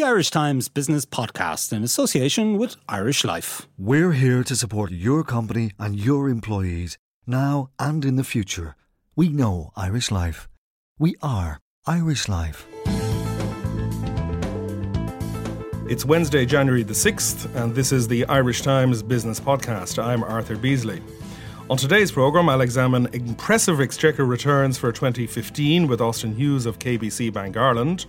The Irish Times Business Podcast in association with Irish Life. We're here to support your company and your employees now and in the future. We know Irish Life. We are Irish Life. It's Wednesday, January the 6th, and this is the Irish Times Business Podcast. I'm Arthur Beesley. On today's programme, I'll examine impressive exchequer returns for 2015 with Austin Hughes of KBC Bank Ireland.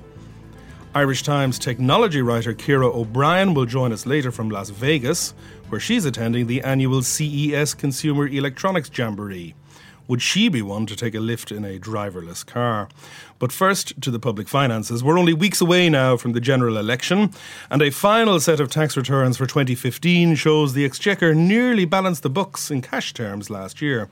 Irish Times technology writer Ciara O'Brien will join us later from Las Vegas, where she's attending the annual CES Consumer Electronics Jamboree. Would she be one to take a lift in a driverless car? But first, to the public finances. We're only weeks away now from the general election, and a final set of tax returns for 2015 shows the Exchequer nearly balanced the books in cash terms last year.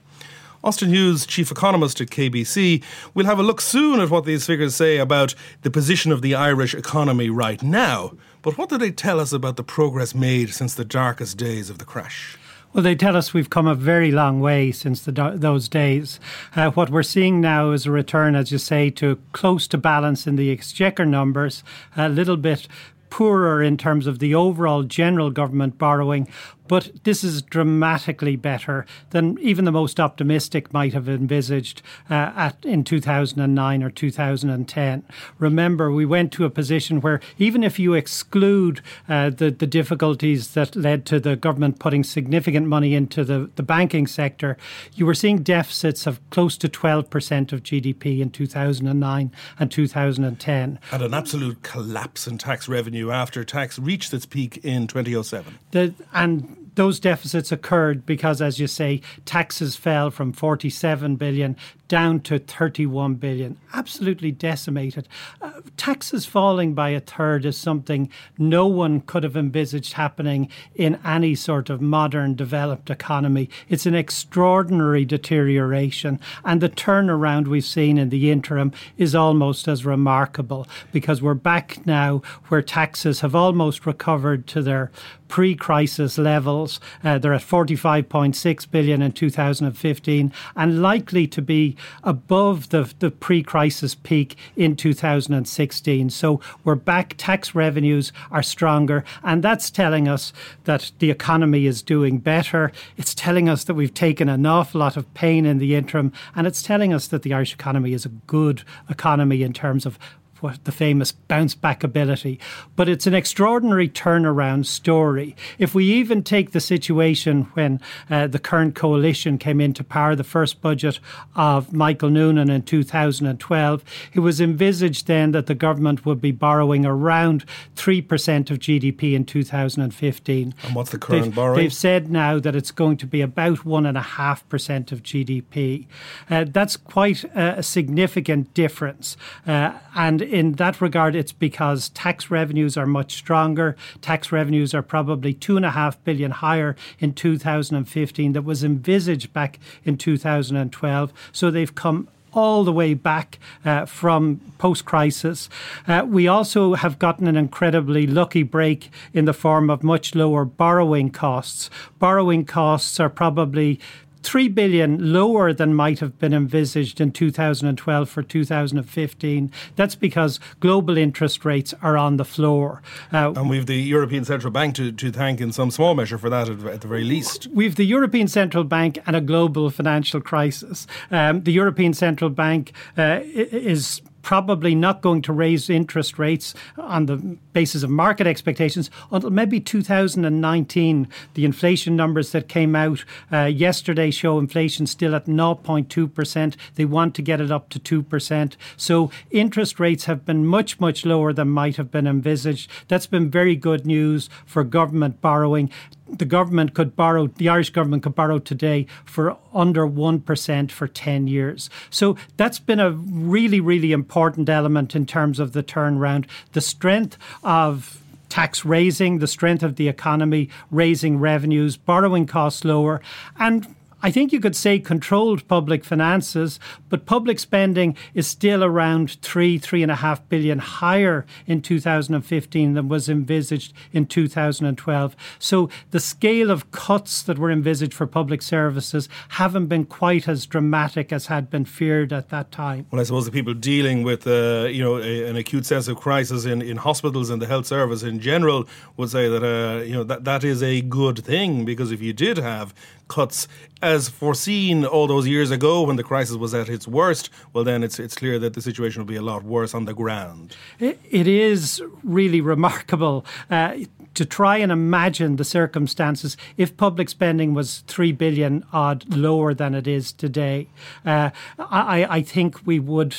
Austin Hughes, chief economist at KBC, we'll have a look soon at what these figures say about the position of the Irish economy right now. But what do they tell us about the progress made since the darkest days of the crash? Well, they tell us we've come a very long way since the, those days. Uh, what we're seeing now is a return, as you say, to close to balance in the exchequer numbers, a little bit poorer in terms of the overall general government borrowing, but this is dramatically better than even the most optimistic might have envisaged uh, at in 2009 or 2010. Remember, we went to a position where even if you exclude uh, the the difficulties that led to the government putting significant money into the, the banking sector, you were seeing deficits of close to 12% of GDP in 2009 and 2010. And an absolute collapse in tax revenue after tax reached its peak in 2007. The, and those deficits occurred because, as you say, taxes fell from 47 billion down to 31 billion, absolutely decimated. Uh, taxes falling by a third is something no one could have envisaged happening in any sort of modern developed economy. It's an extraordinary deterioration, and the turnaround we've seen in the interim is almost as remarkable because we're back now where taxes have almost recovered to their pre-crisis levels. Uh, they're at 45.6 billion in 2015 and likely to be above the, the pre crisis peak in 2016. So we're back, tax revenues are stronger, and that's telling us that the economy is doing better. It's telling us that we've taken an awful lot of pain in the interim, and it's telling us that the Irish economy is a good economy in terms of what the famous bounce back ability. But it's an extraordinary turnaround story. If we even take the situation when uh, the current coalition came into power, the first budget of Michael Noonan in 2012, it was envisaged then that the government would be borrowing around 3% of GDP in 2015. And what's the current they've, borrowing? They've said now that it's going to be about 1.5% of GDP. Uh, that's quite a, a significant difference. Uh, and in that regard, it's because tax revenues are much stronger. Tax revenues are probably two and a half billion higher in 2015 that was envisaged back in 2012. So they've come all the way back uh, from post crisis. Uh, we also have gotten an incredibly lucky break in the form of much lower borrowing costs. Borrowing costs are probably 3 billion lower than might have been envisaged in 2012 for 2015. That's because global interest rates are on the floor. Uh, and we've the European Central Bank to, to thank in some small measure for that at, at the very least. We've the European Central Bank and a global financial crisis. Um, the European Central Bank uh, is probably not going to raise interest rates on the basis of market expectations until maybe 2019. The inflation numbers that came out uh, yesterday show inflation still at 0.2%. They want to get it up to 2%. So interest rates have been much, much lower than might have been envisaged. That's been very good news for government borrowing the government could borrow, the Irish government could borrow today for under 1% for 10 years. So that's been a really, really important element in terms of the turnaround. The strength of tax raising, the strength of the economy, raising revenues, borrowing costs lower, and I think you could say controlled public finances, but public spending is still around three, three and a half billion higher in 2015 than was envisaged in 2012. So the scale of cuts that were envisaged for public services haven't been quite as dramatic as had been feared at that time. Well, I suppose the people dealing with, uh, you know, a, an acute sense of crisis in, in hospitals and the health service in general would say that, uh, you know, that, that is a good thing because if you did have cuts as foreseen all those years ago when the crisis was at its worst, well, then it's it's clear that the situation will be a lot worse on the ground. it, is really remarkable. Uh, to try and imagine the circumstances if public spending was three billion odd lower than it is today, uh, I, I think we would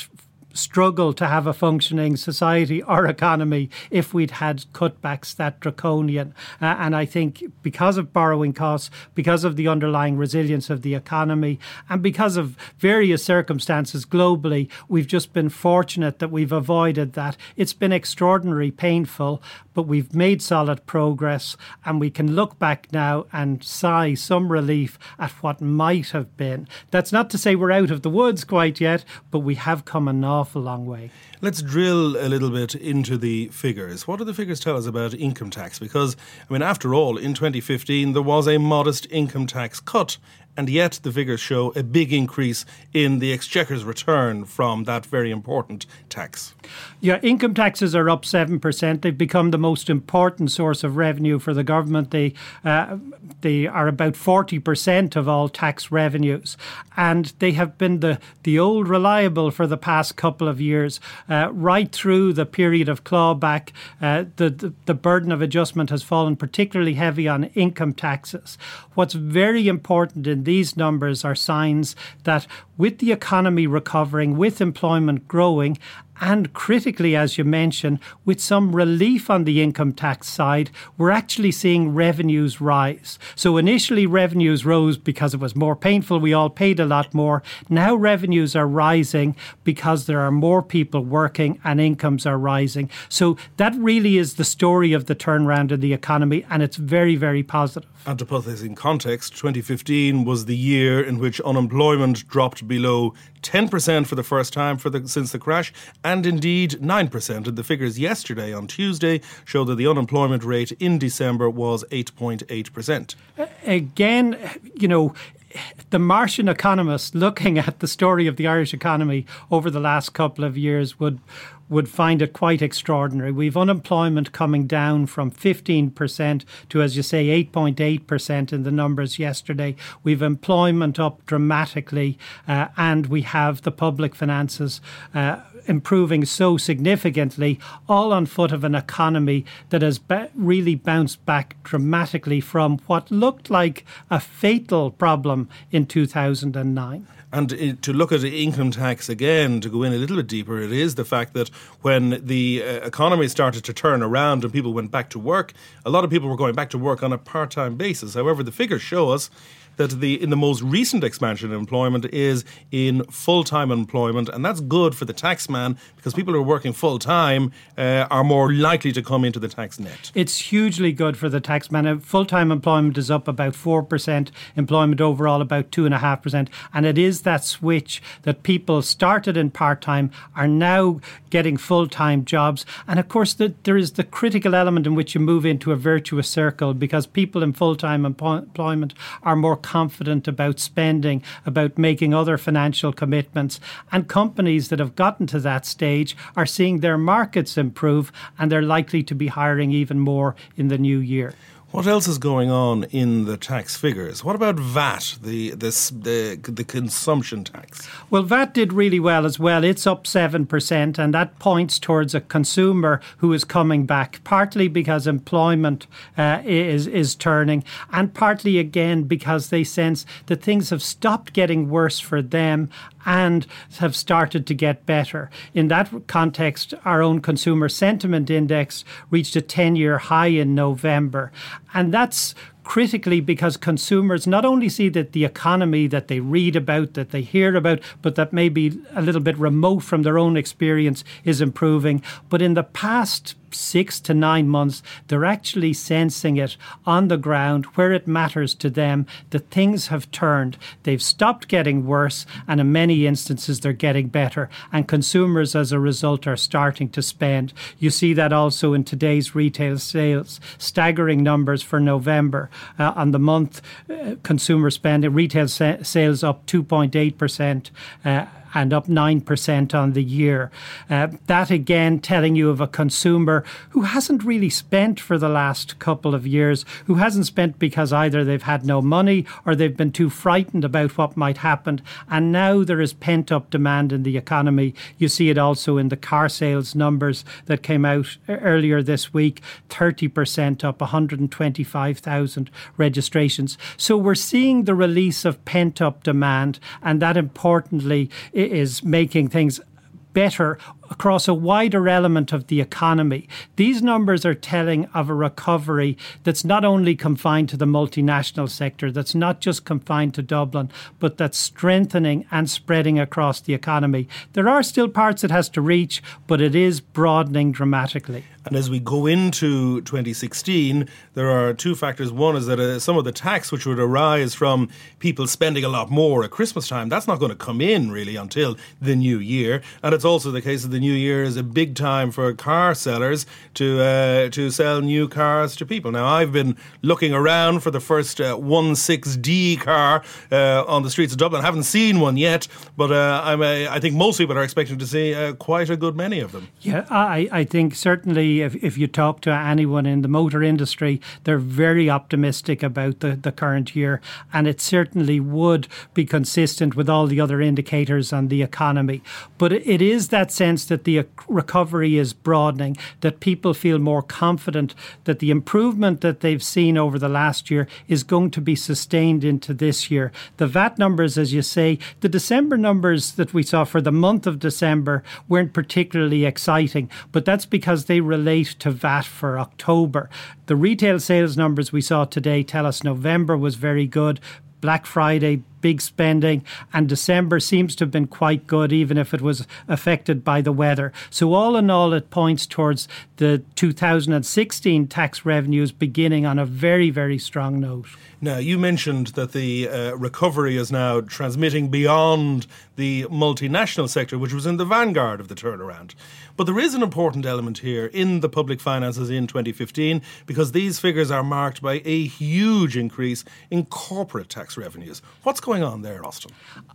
struggle to have a functioning society or economy if we'd had cutbacks that draconian. Uh, and I think because of borrowing costs, because of the underlying resilience of the economy, and because of various circumstances globally, we've just been fortunate that we've avoided that. It's been extraordinarily painful, but we've made solid progress, and we can look back now and sigh some relief at what might have been. That's not to say we're out of the woods quite yet, but we have come an awful long way. Let's drill a little bit into the figures. What do the figures tell us about income tax? Because, I mean, after all, in 2015, there was a modest income tax cut and yet the figures show a big increase in the Exchequer's return from that very important tax. Yeah, income taxes are up 7%. They've become the most important source of revenue for the government. They, uh, they are about 40% of all tax revenues. And they have been the, the old reliable for the past couple of years. Uh, right through the period of clawback, uh, the, the, the burden of adjustment has fallen particularly heavy on income taxes. What's very important in these numbers are signs that with the economy recovering, with employment growing, and critically, as you mentioned, with some relief on the income tax side, we're actually seeing revenues rise. So initially, revenues rose because it was more painful. We all paid a lot more. Now, revenues are rising because there are more people working and incomes are rising. So that really is the story of the turnaround in the economy, and it's very, very positive. And to put this in context, 2015 was the year in which unemployment dropped below 10% for the first time for the, since the crash, and indeed 9%. And the figures yesterday on Tuesday show that the unemployment rate in December was 8.8%. Again, you know, the Martian economist looking at the story of the Irish economy over the last couple of years would would find it quite extraordinary. We've unemployment coming down from 15% to, as you say, 8.8% in the numbers yesterday. We've employment up dramatically, uh, and we have the public finances. Uh, improving so significantly, all on foot of an economy that has really bounced back dramatically from what looked like a fatal problem in 2009. And to look at income tax again, to go in a little bit deeper, it is the fact that when the uh, economy started to turn around and people went back to work, a lot of people were going back to work on a part time basis. However, the figures show us that the in the most recent expansion in employment is in full time employment, and that's good for the taxman because people who are working full time uh, are more likely to come into the tax net. It's hugely good for the taxman. Full time employment is up about four percent, employment overall about two and a half percent, and it is that switch that people started in part time are now getting full time jobs, and of course the, there is the critical element in which you move into a virtuous circle because people in full time employment are more confident about spending, about making other financial commitments. And companies that have gotten to that stage are seeing their markets improve and they're likely to be hiring even more in the new year. What else is going on in the tax figures? What about VAT, the the the consumption tax? Well, VAT did really well as well. It's up seven percent, and that points towards a consumer who is coming back. Partly because employment uh, is is turning, and partly again because they sense that things have stopped getting worse for them and have started to get better. In that context, our own consumer sentiment index reached a 10 year high in November. And that's critically because consumers not only see that the economy that they read about, that they hear about, but that may be a little bit remote from their own experience is improving, but in the past six to nine months, they're actually sensing it on the ground where it matters to them that things have turned. They've stopped getting worse, and in many instances, they're getting better. And consumers, as a result, are starting to spend. You see that also in today's retail sales. Staggering numbers for November. Uh, on the month, uh, consumer spending, retail sa- sales up 2.8%. Uh, and up 9% on the year. Uh, that again telling you of a consumer who hasn't really spent for the last couple of years, who hasn't spent because either they've had no money or they've been too frightened about what might happen. And now there is pent up demand in the economy. You see it also in the car sales numbers that came out earlier this week 30% up, 125,000 registrations. So we're seeing the release of pent up demand, and that importantly is making things better across a wider element of the economy. These numbers are telling of a recovery that's not only confined to the multinational sector, that's not just confined to Dublin, but that's strengthening and spreading across the economy. There are still parts it has to reach, but it is broadening dramatically. And as we go into 2016, there are two factors. One is that uh, some of the tax which would arise from people spending a lot more at Christmas time, that's not going to come in really until the new year. And it's also the case that the new year is a big time for car sellers to uh, to sell new cars to people. Now, I've been looking around for the first uh, 16D car uh, on the streets of Dublin. I haven't seen one yet, but uh, I'm, I think most people are expecting to see uh, quite a good many of them. Yeah, I, I think certainly if, if you talk to anyone in the motor industry, they're very optimistic about the, the current year. And it certainly would be consistent with all the other indicators on the economy. But it is that sense that the recovery is broadening, that people feel more confident that the improvement that they've seen over the last year is going to be sustained into this year. The VAT numbers, as you say, the December numbers that we saw for the month of December weren't particularly exciting, but that's because they relate to VAT for October. The retail sales numbers we saw today tell us November was very good. Black Friday, big spending, and December seems to have been quite good, even if it was affected by the weather. So, all in all, it points towards the 2016 tax revenues beginning on a very, very strong note. Now, you mentioned that the uh, recovery is now transmitting beyond the multinational sector, which was in the vanguard of the turnaround. But there is an important element here in the public finances in 2015 because these figures are marked by a huge increase in corporate tax revenues. What's going on there, Austin?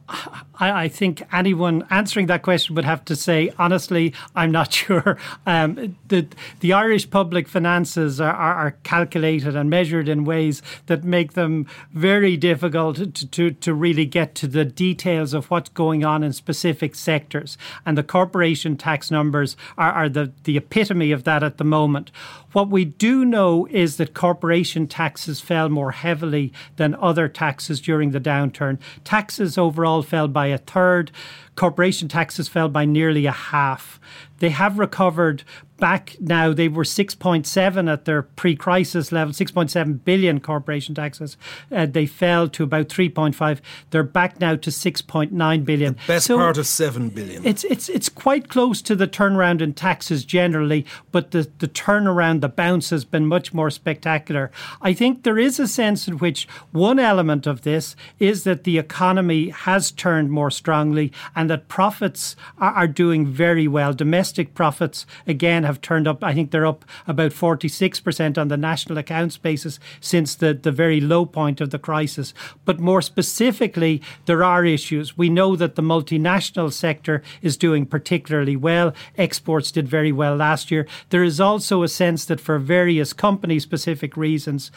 I, I think anyone answering that question would have to say, honestly, I'm not sure. Um, the, the Irish public finances are, are, are calculated and measured in ways that make them very difficult to, to, to really get to the details of what's going on in specific sectors. And the corporation tax numbers are, are the, the epitome of that at the moment. What we do know is that corporation taxes fell more heavily than other taxes during the downturn. Taxes overall fell by a third, corporation taxes fell by nearly a half. They have recovered back now. They were 6.7 at their pre crisis level, 6.7 billion corporation taxes. Uh, they fell to about 3.5. They're back now to 6.9 billion. The best so part of 7 billion. It's, it's, it's quite close to the turnaround in taxes generally, but the, the turnaround, the bounce has been much more spectacular. I think there is a sense in which one element of this is that the economy has turned more strongly and that profits are, are doing very well. Domestic domestic profits, again, have turned up. I think they're up about 46% on the national accounts basis since the, the very low point of the crisis. But more specifically, there are issues. We know that the multinational sector is doing particularly well. Exports did very well last year. There is also a sense that for various company specific reasons,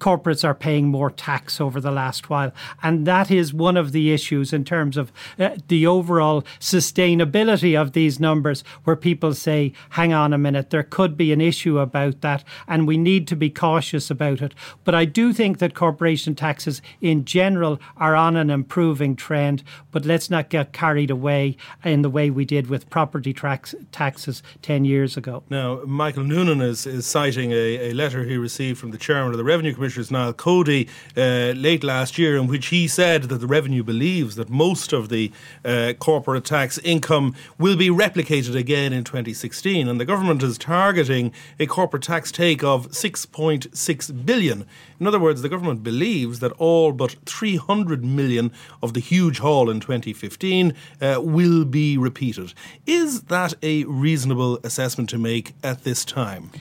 corporates are paying more tax over the last while. And that is one of the issues in terms of uh, the overall sustainability of these numbers, where people say, hang on a minute, there could be an issue about that, and we need to be cautious about it. But I do think that corporation taxes in general are on an improving trend, but let's not get carried away in the way we did with property tax, taxes 10 years ago. Now, Michael Noonan is, is citing a, a letter he received from the chairman of the Revenue Commission Commissioners Niall Cody uh, late last year, in which he said that the revenue believes that most of the uh, corporate tax income will be replicated again in 2016, and the government is targeting a corporate tax take of 6.6 billion. In other words, the government believes that all but 300 million of the huge haul in 2015 uh, will be repeated. Is that a reasonable assessment to make at this time?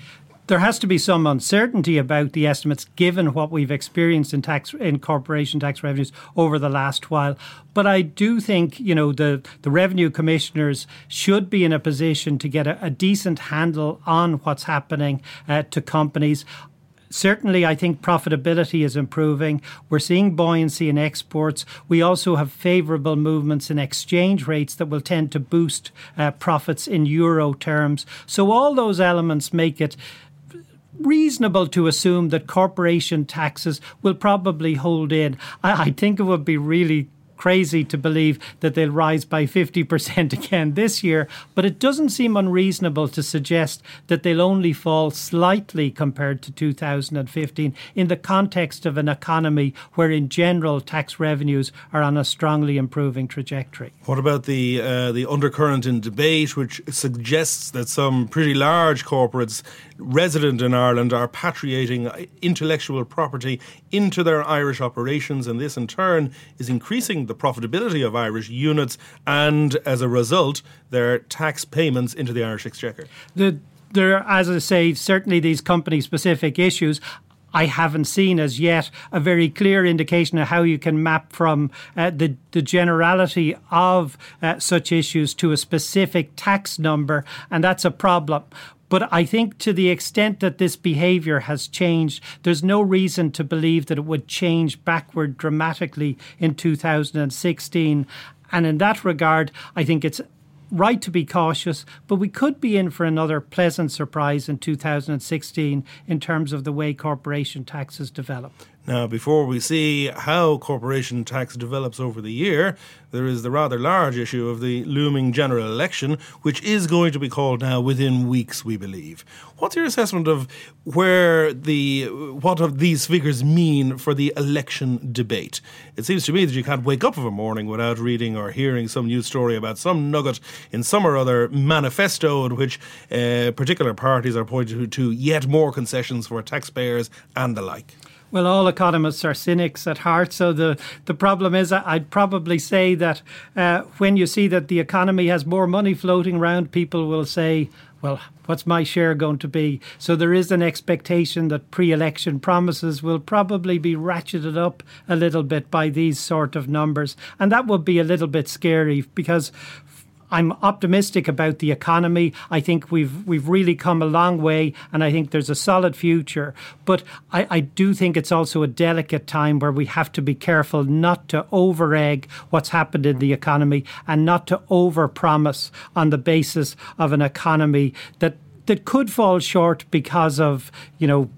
There has to be some uncertainty about the estimates given what we've experienced in tax in corporation tax revenues over the last while. But I do think you know the the revenue commissioners should be in a position to get a, a decent handle on what's happening uh, to companies certainly I think profitability is improving. We're seeing buoyancy in exports. We also have favourable movements in exchange rates that will tend to boost uh, profits in euro terms. So all those elements make it reasonable to assume that corporation taxes will probably hold in. I, I think it would be really crazy to believe that they'll rise by 50% again this year, but it doesn't seem unreasonable to suggest that they'll only fall slightly compared to 2015 in the context of an economy where, in general, tax revenues are on a strongly improving trajectory. What about the uh, the undercurrent in debate, which suggests that some pretty large corporates resident in Ireland are patriating intellectual property into their Irish operations, and this in turn is increasing the profitability of Irish units and, as a result, their tax payments into the Irish Exchequer. The, there, as I say, certainly these company specific issues. I haven't seen as yet a very clear indication of how you can map from uh, the, the generality of uh, such issues to a specific tax number, and that's a problem. But I think to the extent that this behaviour has changed, there's no reason to believe that it would change backward dramatically in 2016. And in that regard, I think it's right to be cautious, but we could be in for another pleasant surprise in 2016 in terms of the way corporation taxes develop. Now, before we see how corporation tax develops over the year, there is the rather large issue of the looming general election, which is going to be called now within weeks, we believe. What's your assessment of where the what of these figures mean for the election debate? It seems to me that you can't wake up of a morning without reading or hearing some news story about some nugget in some or other manifesto in which uh, particular parties are pointing to, to yet more concessions for taxpayers and the like. Well, all economists are cynics at heart. So the, the problem is, I'd probably say that uh, when you see that the economy has more money floating around, people will say, well, what's my share going to be? So there is an expectation that pre election promises will probably be ratcheted up a little bit by these sort of numbers. And that would be a little bit scary because I'm optimistic about the economy. I think we've we've really come a long way, and I think there's a solid future. But I, I do think it's also a delicate time where we have to be careful not to over egg what's happened in the economy and not to over promise on the basis of an economy that that could fall short because of you know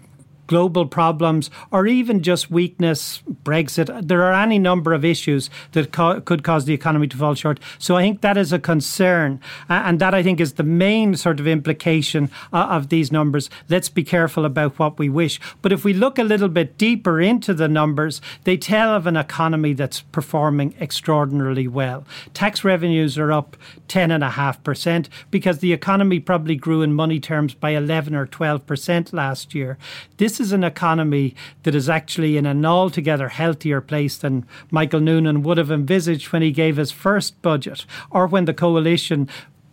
global problems, or even just weakness, Brexit. There are any number of issues that co- could cause the economy to fall short. So I think that is a concern. And that I think is the main sort of implication uh, of these numbers. Let's be careful about what we wish. But if we look a little bit deeper into the numbers, they tell of an economy that's performing extraordinarily well. Tax revenues are up 10.5% because the economy probably grew in money terms by 11 or 12% last year. This is an economy that is actually in an altogether healthier place than Michael Noonan would have envisaged when he gave his first budget or when the coalition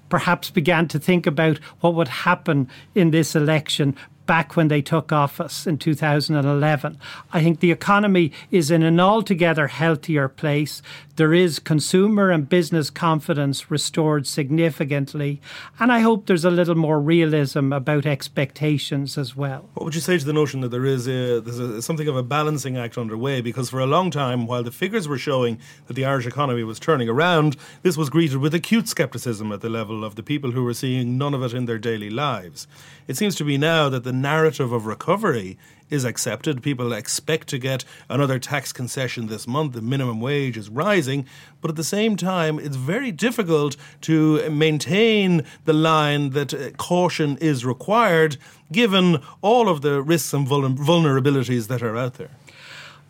perhaps began to think about what would happen in this election back when they took office in 2011. I think the economy is in an altogether healthier place. There is consumer and business confidence restored significantly. And I hope there's a little more realism about expectations as well. What would you say to the notion that there is a, there's a, something of a balancing act underway? Because for a long time, while the figures were showing that the Irish economy was turning around, this was greeted with acute scepticism at the level of the people who were seeing none of it in their daily lives. It seems to be now that the narrative of recovery is accepted. People expect to get another tax concession this month. The minimum wage is rising. But at the same time, it's very difficult to maintain the line that uh, caution is required given all of the risks and vulnerabilities that are out there.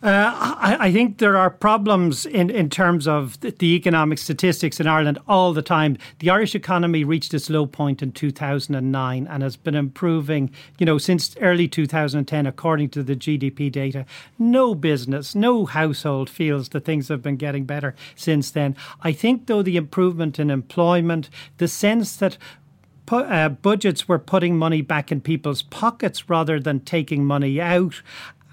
Uh, I, I, think there are problems in, in terms of the, the, economic statistics in Ireland all the time. The Irish economy reached its low point in 2009 and has been improving, you know, since early 2010, according to the GDP data. No business, no household feels that things have been getting better since then. I think, though, the improvement in employment, the sense that uh, budgets were putting money back in people's pockets rather than taking money out,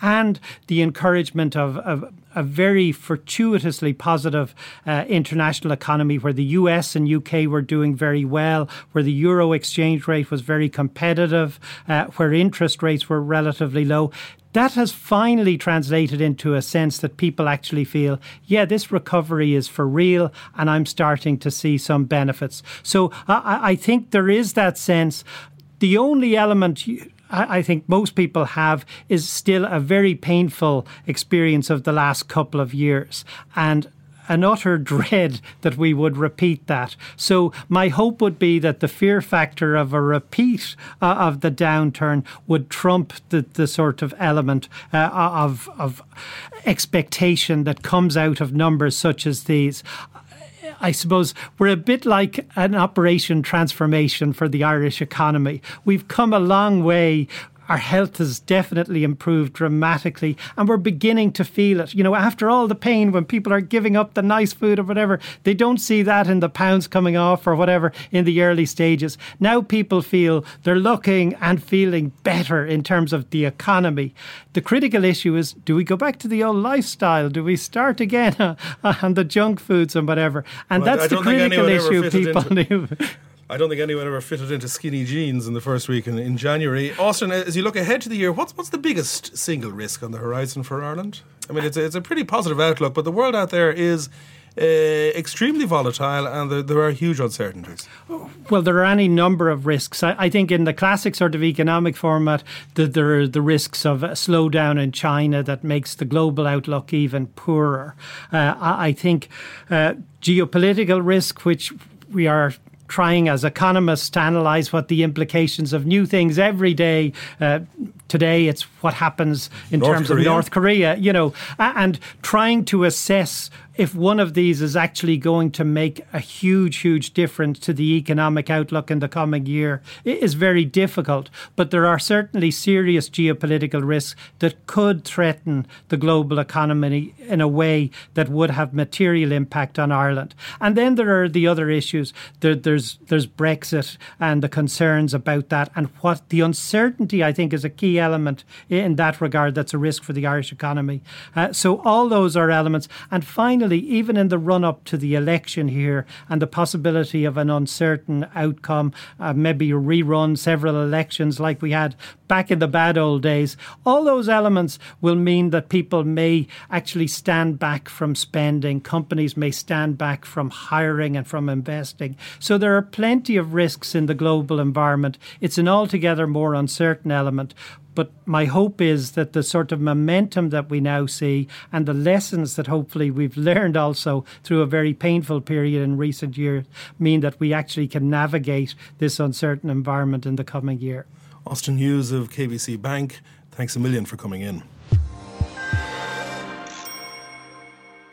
and the encouragement of, of a very fortuitously positive uh, international economy where the US and UK were doing very well, where the euro exchange rate was very competitive, uh, where interest rates were relatively low. That has finally translated into a sense that people actually feel, yeah, this recovery is for real, and I'm starting to see some benefits. So I, I think there is that sense. The only element I think most people have is still a very painful experience of the last couple of years. And an utter dread that we would repeat that. So my hope would be that the fear factor of a repeat uh, of the downturn would trump the, the sort of element uh, of, of expectation that comes out of numbers such as these. I suppose we're a bit like an operation transformation for the Irish economy. We've come a long way our health has definitely improved dramatically and we're beginning to feel it. You know, after all the pain when people are giving up the nice food or whatever, they don't see that in the pounds coming off or whatever in the early stages. Now people feel they're looking and feeling better in terms of the economy. The critical issue is do we go back to the old lifestyle? Do we start again on the junk foods and whatever? And well, that's the critical issue people I don't think anyone ever fitted into skinny jeans in the first week in, in January. Austin, as you look ahead to the year, what's what's the biggest single risk on the horizon for Ireland? I mean, it's a, it's a pretty positive outlook, but the world out there is uh, extremely volatile and there, there, are huge uncertainties. Well, there are any number of risks. I, I think in the classic sort of economic format, the, there are the risks of a slowdown in China that makes the global outlook even poorer. Uh, I, I, think uh, geopolitical risk, which we are trying as economists to analyze what the implications of new things every day. Uh, today, it's what happens in North terms Korea. of North Korea, you know, and trying to assess if one of these is actually going to make a huge, huge difference to the economic outlook in the coming year is very difficult. But there are certainly serious geopolitical risks that could threaten the global economy in a way that would have material impact on Ireland. And then there are the other issues. There, there's there's Brexit and the concerns about that, and what the uncertainty I think is a key element in that regard. That's a risk for the Irish economy. Uh, so all those are elements. And finally even in the run up to the election here and the possibility of an uncertain outcome, uh, maybe a rerun, several elections like we had back in the bad old days, all those elements will mean that people may actually stand back from spending. Companies may stand back from hiring and from investing. So there are plenty of risks in the global environment. It's an altogether more uncertain element. But my hope is that the sort of momentum that we now see and the lessons that hopefully we've learned also through a very painful period in recent years mean that we actually can navigate this uncertain environment in the coming year. Austin Hughes of KBC Bank, thanks a million for coming in.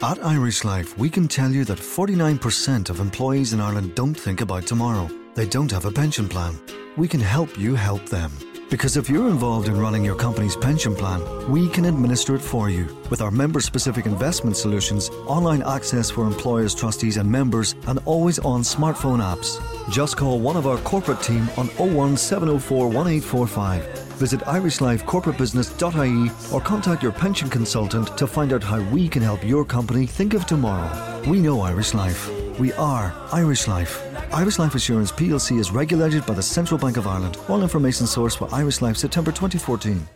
At Irish Life, we can tell you that 49% of employees in Ireland don't think about tomorrow. They don't have a pension plan. We can help you help them. Because if you're involved in running your company's pension plan, we can administer it for you with our member specific investment solutions, online access for employers, trustees, and members, and always on smartphone apps. Just call one of our corporate team on 01704 1845. Visit irishlifecorporatebusiness.ie or contact your pension consultant to find out how we can help your company think of tomorrow. We know Irish Life. We are Irish Life. Irish Life Assurance plc is regulated by the Central Bank of Ireland. All information sourced for Irish Life September 2014.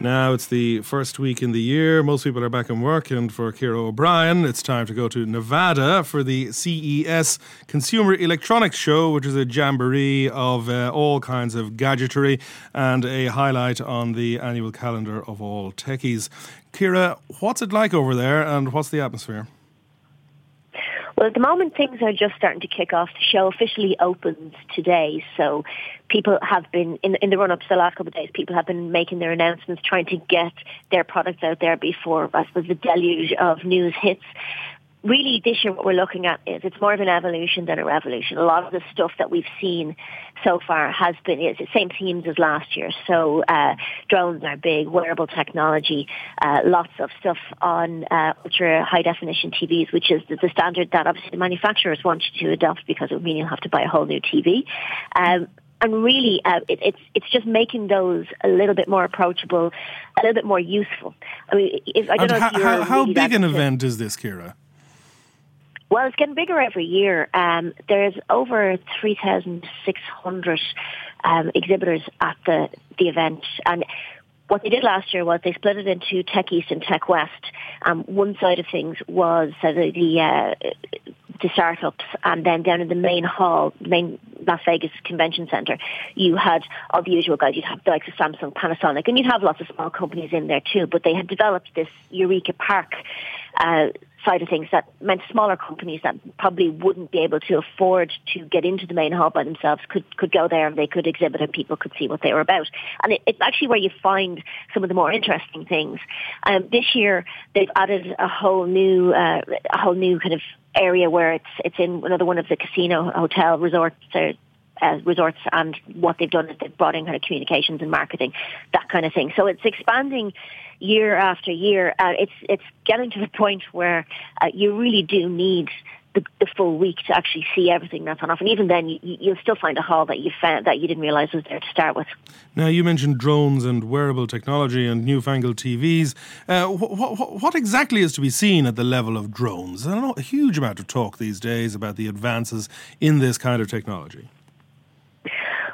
Now it's the first week in the year. Most people are back in work, and for Ciara O'Brien, it's time to go to Nevada for the CES Consumer Electronics Show, which is a jamboree of uh, all kinds of gadgetry and a highlight on the annual calendar of all techies. Ciara, what's it like over there, and what's the atmosphere? Well, at the moment, things are just starting to kick off. The show officially opens today, so people have been in, in the run up to the last couple of days. People have been making their announcements, trying to get their products out there before I suppose the deluge of news hits really this year what we're looking at is it's more of an evolution than a revolution. A lot of the stuff that we've seen so far has been it's the same themes as last year. So uh, drones are big, wearable technology, uh, lots of stuff on uh, ultra high definition TVs, which is the, the, standard that obviously the manufacturers want you to adopt because it would mean you'll have to buy a whole new TV. Um, and really, uh, it, it's it's just making those a little bit more approachable, a little bit more useful. I mean, if, I don't and know how, how, how really big an event is this, Ciara? Well, it's getting bigger every year. Um, there's over 3,600 um, exhibitors at the, the event. And what they did last year was they split it into Tech East and Tech West. Um, one side of things was uh, the, the, uh, the startups, and then down in the main hall, main Las Vegas Convention Center, you had all the usual guys. You'd have the likes of Samsung, Panasonic, and you'd have lots of small companies in there too. But they had developed this Eureka Park uh, side of things that meant smaller companies that probably wouldn't be able to afford to get into the main hall by themselves could, could go there and they could exhibit and people could see what they were about. And it, it's actually where you find some of the more interesting things. Um, this year they've added a whole new, uh, a whole new kind of area where it's, it's in another one of the casino hotel resorts uh, uh, resorts and what they've done is they've brought in kind of communications and marketing, that kind of thing. So it's expanding year after year. Uh, it's it's getting to the point where uh, you really do need the, the, full week to actually see everything that's on offer. And even then, you, you'll still find a hall that you found that you didn't realise was there to start with. Now, you mentioned drones and wearable technology and newfangled TVs. Uh, wh- wh- what exactly is to be seen at the level of drones? There's a huge amount of talk these days about the advances in this kind of technology.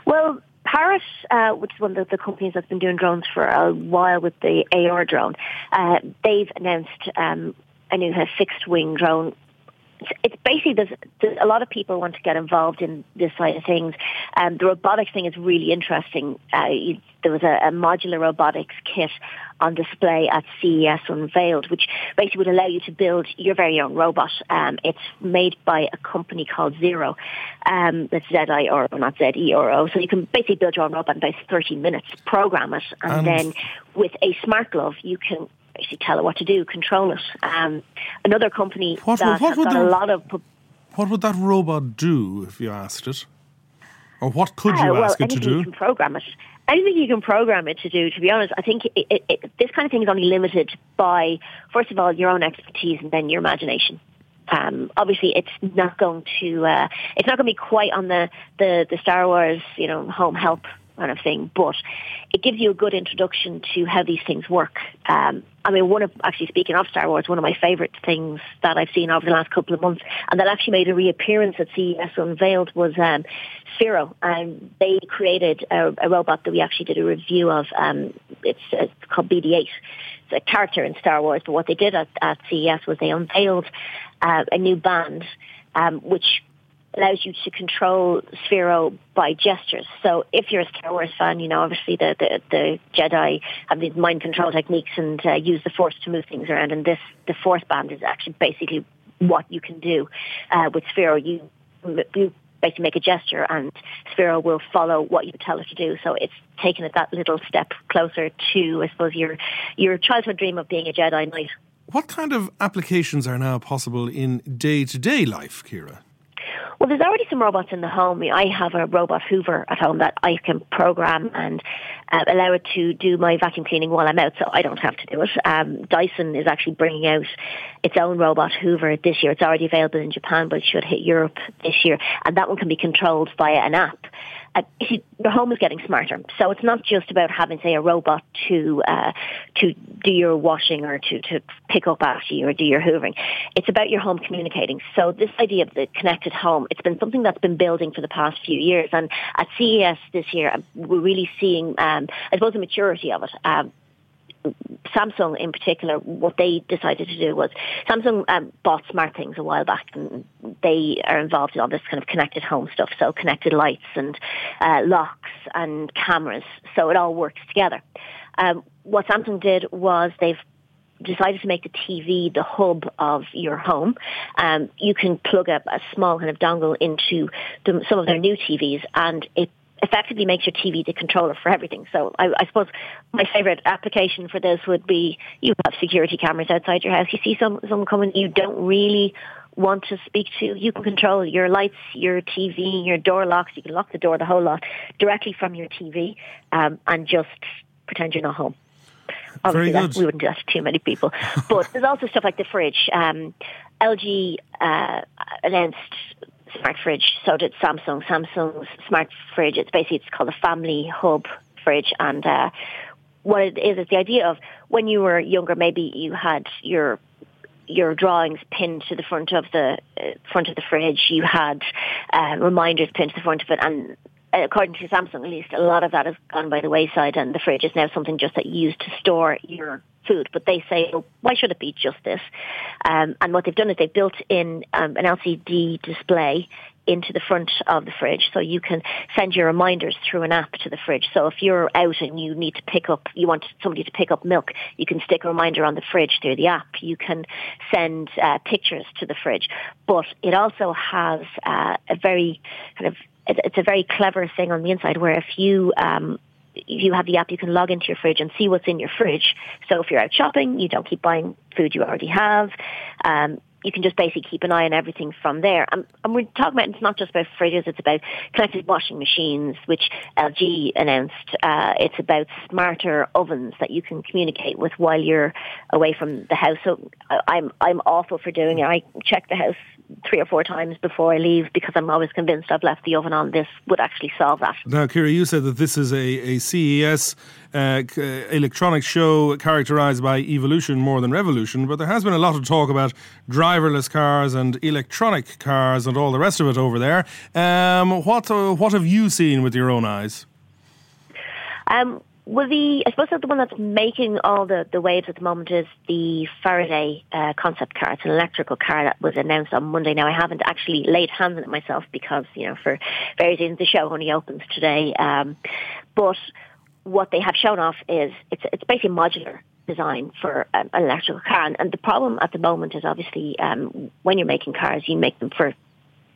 Well, Parrot, uh, which is one of the, companies that's been doing drones for a while with the AR drone, uh, they've announced um, a new fixed wing drone it's, it's basically there's, there's, a lot of people want to get involved in this side of things. Um, the robotics thing is really interesting. Uh, you, there was a, a, modular robotics kit on display at CES Unveiled, which basically would allow you to build your very own robot. Um, it's made by a company called Ziro. Um, that's Z-I or, or not Z-E-R-O. So you can basically build your own robot in about 30 minutes, program it, and, and then with a smart glove, you can basically tell it what to do, control it. Um, another company what, that what has got the, a lot of. What would that robot do if you asked it? Or what could you uh, well, ask it to do? You can program it. Anything you can program it to do, to be honest, I think it, it, it, this kind of thing is only limited by, first of all, your own expertise and then your imagination. Um, obviously, it's not going to uh, it's not going to be quite on the, the, the Star Wars, you know, home help kind of thing, but it gives you a good introduction to how these things work. Um, I mean, one of actually speaking of Star Wars, one of my favourite things that I've seen over the last couple of months, and that actually made a reappearance at CES Unveiled was um, Sphero, and they created a, a, robot that we actually did a review of. Um, it's, it's called BB-8. It's a character in Star Wars, but what they did at, at CES was they unveiled uh, a new band, um, which allows you to control Sphero by gestures. So if you're a Star Wars fan, you know, obviously the, the, the Jedi have these mind control techniques and uh, use the Force to move things around. And this, the Force band is actually basically what you can do uh, with Sphero. You, you basically make a gesture and Sphero will follow what you tell it to do. So it's taken it that little step closer to, I suppose, your, your childhood dream of being a Jedi Knight. What kind of applications are now possible in day to day life, Ciara? Well, there's already some robots in the home. I have a robot Hoover at home that I can program and uh, allow it to do my vacuum cleaning while I'm out, so I don't have to do it. Um, Dyson is actually bringing out its own robot Hoover this year. It's already available in Japan, but it should hit Europe this year, and that one can be controlled via an app uh, see, your home is getting smarter. So it's not just about having, say, a robot to uh, to do your washing or to, to pick up after you or do your hoovering. It's about your home communicating. So this idea of the connected home, it's been something that's been building for the past few years. And at CES this year, we're really seeing, um, I suppose, the maturity of it. Um, Samsung in particular, what they decided to do was Samsung um, bought SmartThings a while back, and they are involved in all this kind of connected home stuff, so connected lights and uh, locks and cameras, so it all works together. Um, what Samsung did was they've decided to make the TV the hub of your home. Um, you can plug up a small kind of dongle into the, some of their new TVs, and it effectively makes your TV the controller for everything. So I, I suppose my favourite application for this would be you have security cameras outside your house. You see some someone coming you don't really want to speak to, you can control your lights, your TV, your door locks. You can lock the door, the whole lot, directly from your TV, um, and just pretend you're not home. Obviously, that, we wouldn't do that to too many people. but there's also stuff like the fridge. Um, LG uh, announced smart fridge. So did Samsung. Samsung's smart fridge. It's basically it's called a family hub fridge, and uh, what it is is the idea of when you were younger, maybe you had your your drawings pinned to the front of the uh, front of the fridge. You had uh, reminders pinned to the front of it, and according to Samsung, at least, a lot of that has gone by the wayside, and the fridge is now something just that you use to store your food. But they say, well, why should it be just this? Um, and what they've done is they've built in um, an LCD display into the front of the fridge so you can send your reminders through an app to the fridge. So if you're out and you need to pick up, you want somebody to pick up milk, you can stick a reminder on the fridge through the app. You can send uh, pictures to the fridge. But it also has uh, a very kind of it's a very clever thing on the inside where if you um, if you have the app, you can log into your fridge and see what's in your fridge. So if you're out shopping, you don't keep buying food you already have. Um, you can just basically keep an eye on everything from there. And, and, we're talking about it's not just about fridges; it's about connected washing machines, which LG announced. Uh, it's about smarter ovens that you can communicate with while you're away from the house. So uh, I'm I'm awful for doing it. I check the house three or four times before I leave because I'm always convinced I've left the oven on. This would actually solve that. Now, Ciara, you said that this is a, a CES uh, electronics show characterized by evolution more than revolution, but there has been a lot of talk about driverless cars and electronic cars and all the rest of it over there. Um, what, uh, what have you seen with your own eyes? Um, well, the I suppose the one that's making all the, the waves at the moment is the Faraday uh, concept car. It's an electrical car that was announced on Monday. Now, I haven't actually laid hands on it myself because, you know, for various reasons, the show only opens today. Um, but what they have shown off is it's it's basically modular design for an electrical car. And, and the problem at the moment is obviously um, when you're making cars, you make them for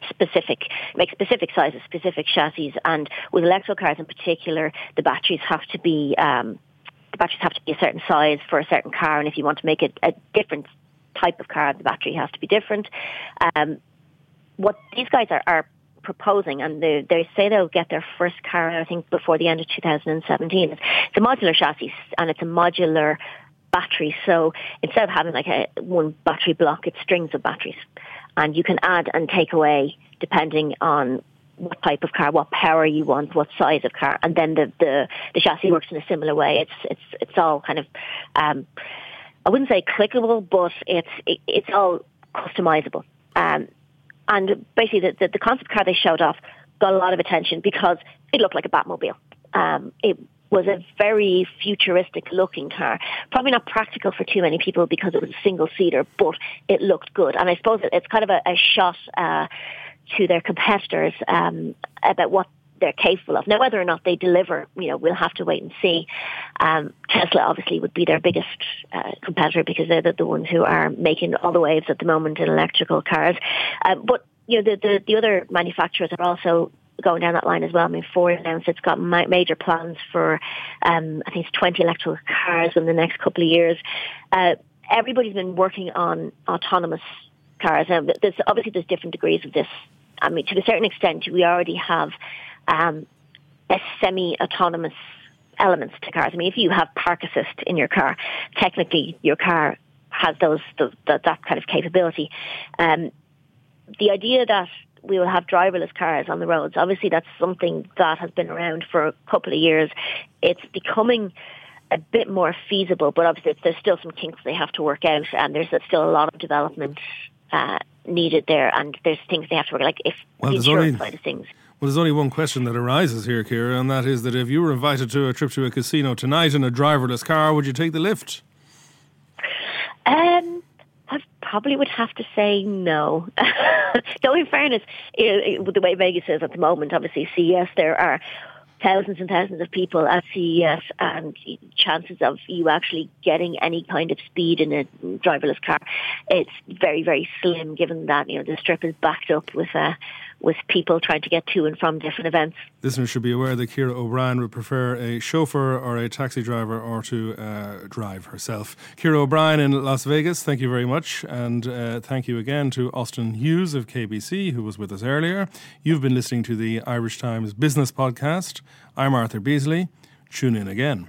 specific, make specific sizes, specific chassis, and with electrical cars in particular, the batteries have to be um, the batteries have to be a certain size for a certain car, and if you want to make it a different type of car, the battery has to be different. Um, what these guys are, are proposing, and they, they, say they'll get their first car, I think, before the end of 2017. It's, a modular chassis, and it's a modular battery. So instead of having like a one battery block, it's strings of batteries and you can add and take away depending on what type of car, what power you want, what size of car, and then the the, the chassis works in a similar way. It's it's it's all kind of um, I wouldn't say clickable, but it's it, it's all customizable. Um, and basically, the, the, the concept car they showed off got a lot of attention because it looked like a Batmobile. Um, it was a very futuristic looking car. Probably not practical for too many people because it was a single seater, but it looked good. And I suppose it's kind of a, a shot uh, to their competitors um, about what they're capable of. Now, whether or not they deliver, you know, we'll have to wait and see. Um, Tesla obviously would be their biggest uh, competitor because they're the, the, ones who are making all the waves at the moment in electrical cars. Uh, but you know, the, the, the other manufacturers are also going down that line as well. I mean, Ford announced it's got ma- major plans for, um, I think it's 20 electrical cars in the next couple of years. Uh, everybody's been working on autonomous cars. Now, there's obviously there's different degrees of this I mean, to a certain extent, we already have um, a semi-autonomous elements to cars. I mean, if you have park assist in your car, technically your car has those the, the, that kind of capability. Um, the idea that we will have driverless cars on the roads, obviously that's something that has been around for a couple of years. It's becoming a bit more feasible, but obviously there's still some kinks they have to work out, and there's still a lot of development uh, needed there, and there's things they have to work. Like if well, the insurance only, side of things. Well, there's only one question that arises here, Ciara, and that is that if you were invited to a trip to a casino tonight in a driverless car, would you take the lift? Um, I probably would have to say no. Though, in fairness, with the way Vegas is at the moment, obviously, CES, there are thousands and thousands of people at CES and chances of you actually getting any kind of speed in a driverless car, it's very, very slim given that, you know, the strip is backed up with, uh, with people trying to get to and from different events. Listeners should be aware that Ciara O'Brien would prefer a chauffeur or a taxi driver or to uh, drive herself. Ciara O'Brien in Las Vegas, thank you very much. And uh, thank you again to Austin Hughes of KBC, who was with us earlier. You've been listening to the Irish Times Business Podcast. I'm Arthur Beesley. Tune in again.